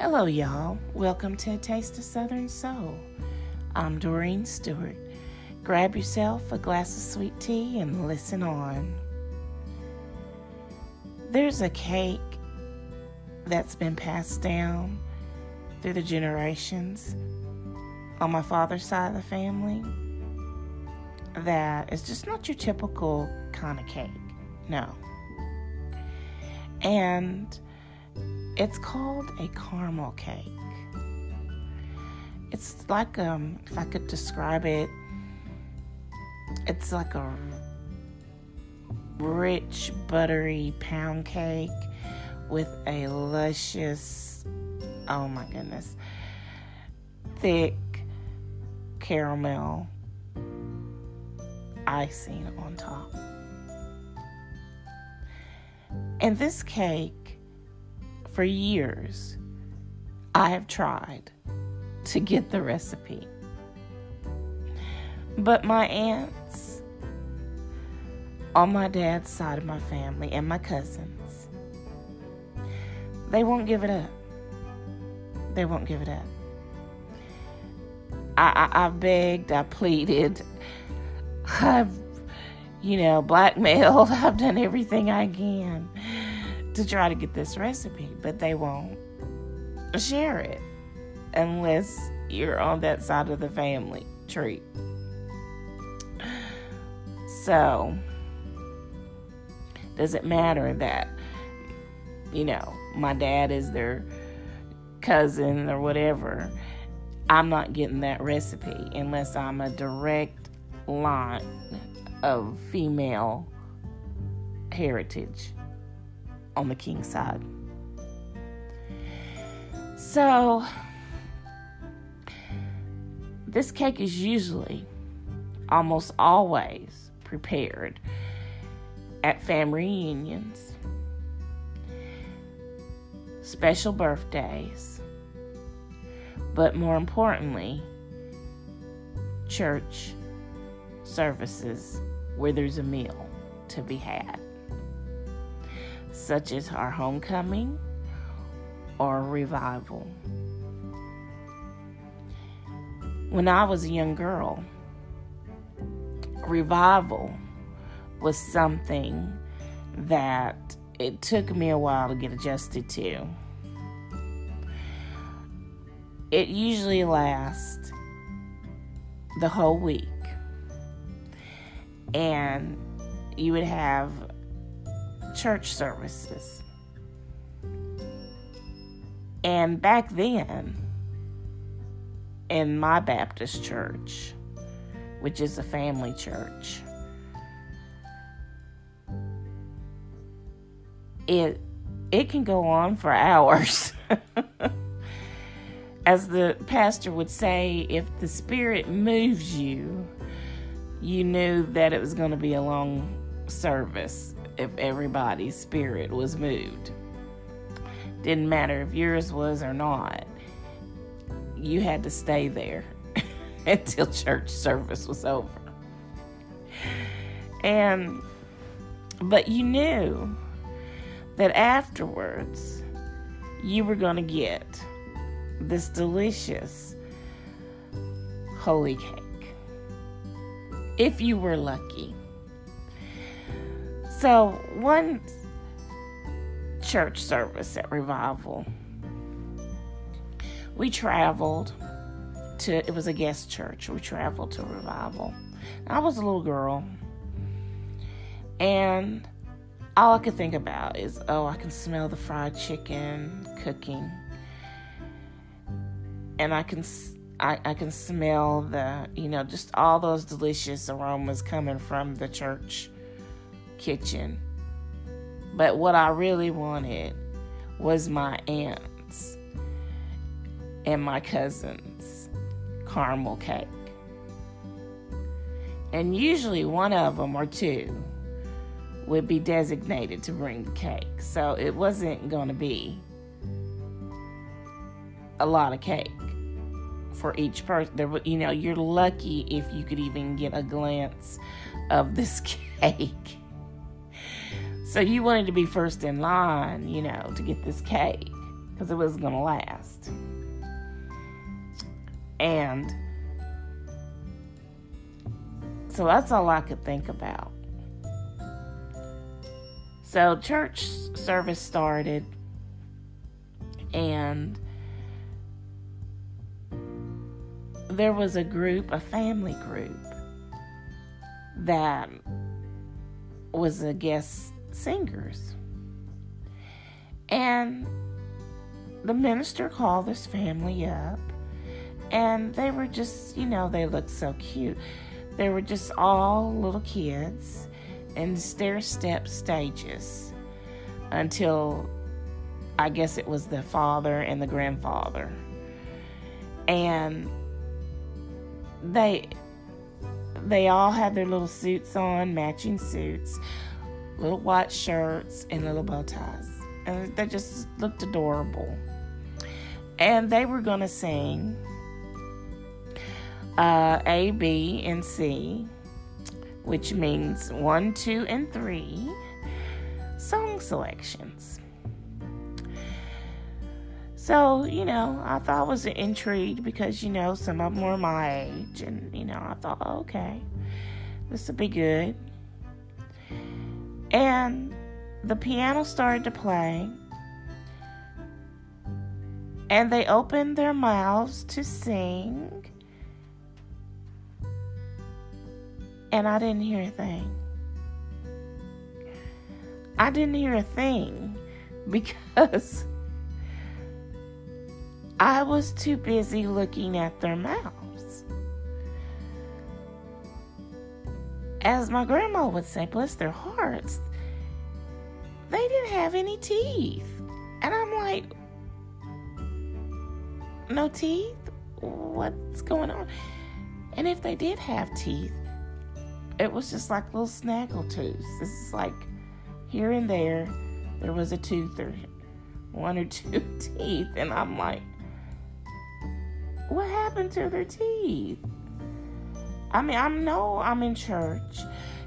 Hello, y'all. Welcome to A Taste of Southern Soul. I'm Doreen Stewart. Grab yourself a glass of sweet tea and listen on. There's a cake that's been passed down through the generations on my father's side of the family that is just not your typical kind of cake. No. And it's called a caramel cake. It's like um if I could describe it, it's like a rich buttery pound cake with a luscious oh my goodness thick caramel icing on top. And this cake, for years, I have tried to get the recipe. But my aunts on my dad's side of my family and my cousins, they won't give it up. They won't give it up. I, I, I begged, I pleaded, I've, you know, blackmailed, I've done everything I can to try to get this recipe, but they won't share it unless you're on that side of the family tree. So, does it matter that, you know, my dad is their cousin or whatever? I'm not getting that recipe unless I'm a direct line of female heritage on the king side. So, this cake is usually, almost always, prepared at family reunions, special birthdays, but more importantly, church services where there's a meal to be had, such as our homecoming or revival. When I was a young girl, revival was something that it took me a while to get adjusted to. It usually lasts the whole week. And you would have church services. And back then, in my Baptist church, which is a family church, it it can go on for hours. As the pastor would say, if the spirit moves you, you knew that it was going to be a long service if everybody's spirit was moved. Didn't matter if yours was or not. You had to stay there until church service was over. And but you knew that afterwards you were going to get this delicious holy cake if you were lucky. So, one church service at Revival, we traveled to, it was a guest church. We traveled to Revival. I was a little girl, and all I could think about is, oh, I can smell the fried chicken cooking, and I can I, I can smell the you know just all those delicious aromas coming from the church kitchen. But what I really wanted was my aunts and my cousins caramel cake. And usually one of them or two would be designated to bring the cake. So it wasn't going to be a lot of cake for each person. There, you know, you're lucky if you could even get a glance of this cake. So you wanted to be first in line, you know, to get this cake. because it wasn't going to last. And so that's all I could think about. So church service started and there was a group, a family group that was the guest singers. And the minister called this family up, and they were just, you know, they looked so cute. They were just all little kids in stair step stages until I guess it was the father and the grandfather. And they they all had their little suits on, matching suits, little white shirts, and little bow ties. And they just looked adorable. And they were going to sing uh, A, B, and C, which means one, two, and three song selections. So, you know, I thought I was intrigued because, you know, some of them were my age. And, you know, I thought, okay, this will be good. And the piano started to play. And they opened their mouths to sing. And I didn't hear a thing. I didn't hear a thing because I was too busy looking at their mouths. As my grandma would say, bless their hearts, they didn't have any teeth. And I'm like, no teeth? What's going on? And if they did have teeth, it was just like little snaggle tooths. This is like here and there, there was a tooth or one or two teeth. And I'm like, what happened to their teeth? I mean, I know I'm in church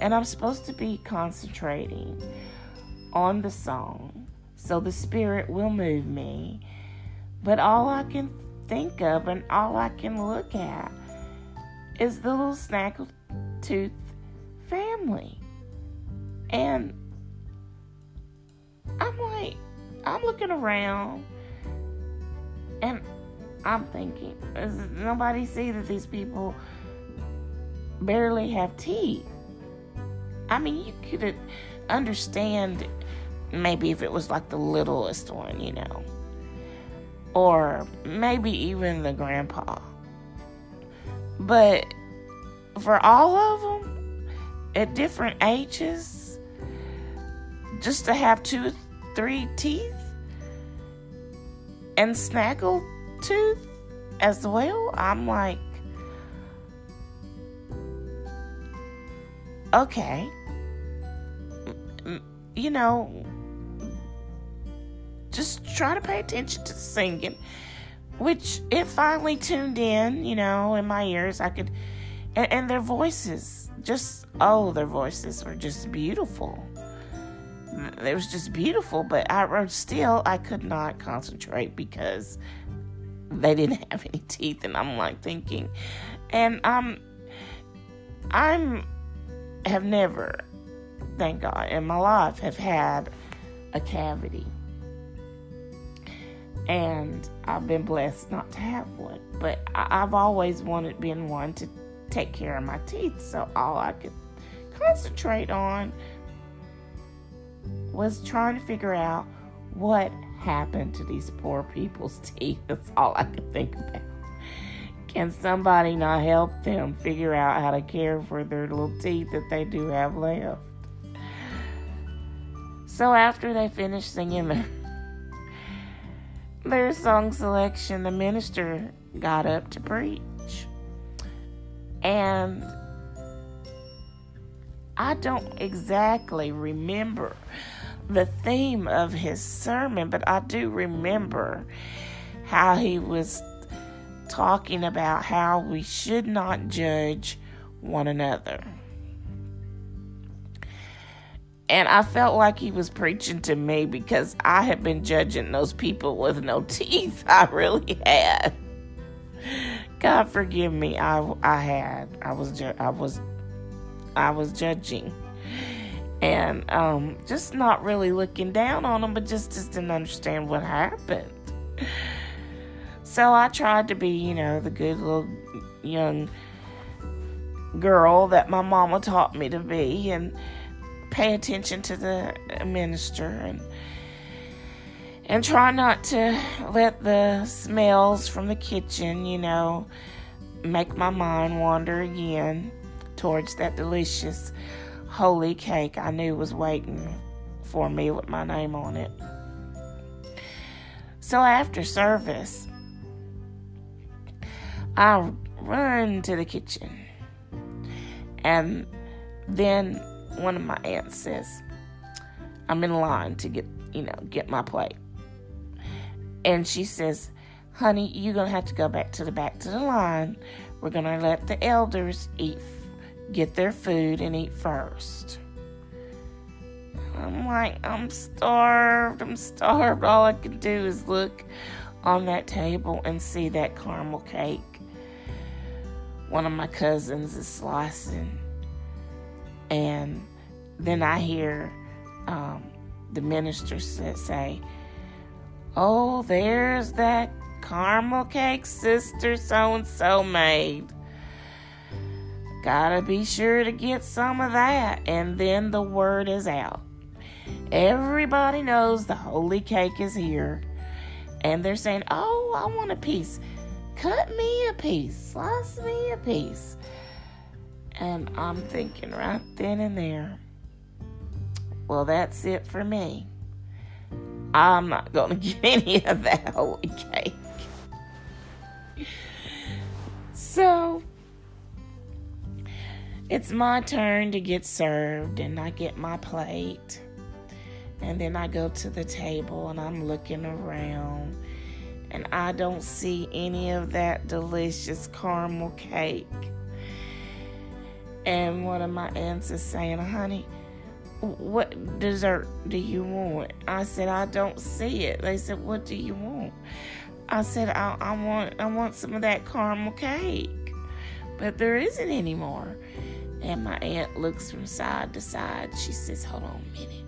and I'm supposed to be concentrating on the song so the Spirit will move me. But all I can think of and all I can look at is the little snaggletooth family. And I'm like, I'm looking around and I'm thinking, does nobody see that these people barely have teeth? I mean, you could understand maybe if it was like the littlest one, you know, or maybe even the grandpa. But for all of them at different ages, just to have two, three teeth and snaggle tooth as well. I'm like, okay, you know, just try to pay attention to the singing, which it finally tuned in, you know, in my ears. I could, and, and their voices, just, oh, their voices were just beautiful. It was just beautiful but i still i could not concentrate because they didn't have any teeth and i'm like thinking. And um i'm have never thank god in my life have had a cavity and i've been blessed not to have one but I, have always wanted been one to take care of my teeth so all i could concentrate on was trying to figure out what happened to these poor people's teeth? That's all I could think about. Can somebody not help them figure out how to care for their little teeth that they do have left? So after they finished singing their, their song selection, the minister got up to preach. And I don't exactly remember the theme of his sermon, but I do remember how he was talking about how we should not judge one another. And I felt like he was preaching to me because I had been judging those people with no teeth. I really had. God forgive me. I I had. I was ju- I was I was judging. And um, just not really looking down on them, but just, just didn't understand what happened. So I tried to be, you know, the good little young girl that my mama taught me to be and pay attention to the minister and and try not to let the smells from the kitchen, you know, make my mind wander again towards that delicious holy cake I knew was waiting for me with my name on it. So after service, I run to the kitchen. And then one of my aunts says, I'm in line to get, you know, get my plate. And she says, honey, you're going to have to go back to the back to the line. We're going to let the elders eat, get their food and eat first. I'm like, I'm starved. I'm starved. All I can do is look on that table and see that caramel cake. One of my cousins is slicing. And then I hear um, the minister say, Oh, there's that caramel cake sister so and so made. Gotta be sure to get some of that. And then the word is out. Everybody knows the holy cake is here. And they're saying, Oh, I want a piece. Cut me a piece. Slice me a piece. And I'm thinking right then and there, well, that's it for me. I'm not going to get any of that holy cake. So it's my turn to get served, and I get my plate. And then I go to the table and I'm looking around, and I don't see any of that delicious caramel cake. And one of my aunts is saying, honey, what dessert do you want? I said, I don't see it. They said, what do you want? I said, I, I want I want some of that caramel cake. But there isn't anymore. And my aunt looks from side to side. She says, hold on a minute.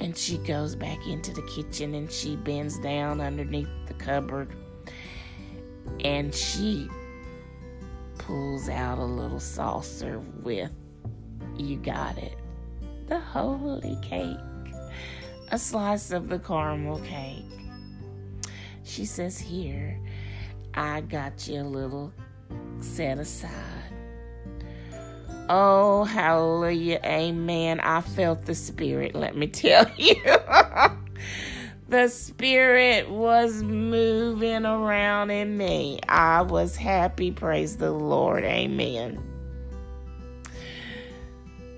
And she goes back into the kitchen and she bends down underneath the cupboard. And she pulls out a little saucer with, you got it, the holy cake, a slice of the caramel cake. She says, Here, I got you a little set aside. Oh, hallelujah, amen. I felt the Spirit, let me tell you. the Spirit was moving around in me. I was happy. Praise the Lord. Amen.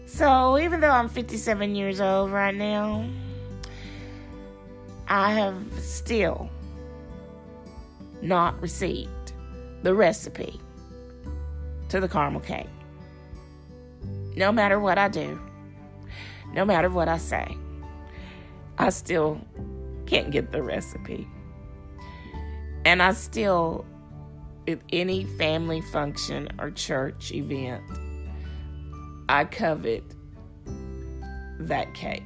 So, even though I'm 57 years old right now, I have still not received the recipe to the caramel cake. No matter what I do, no matter what I say, I still can't get the recipe. And I still, at any family function or church event, I covet that cake.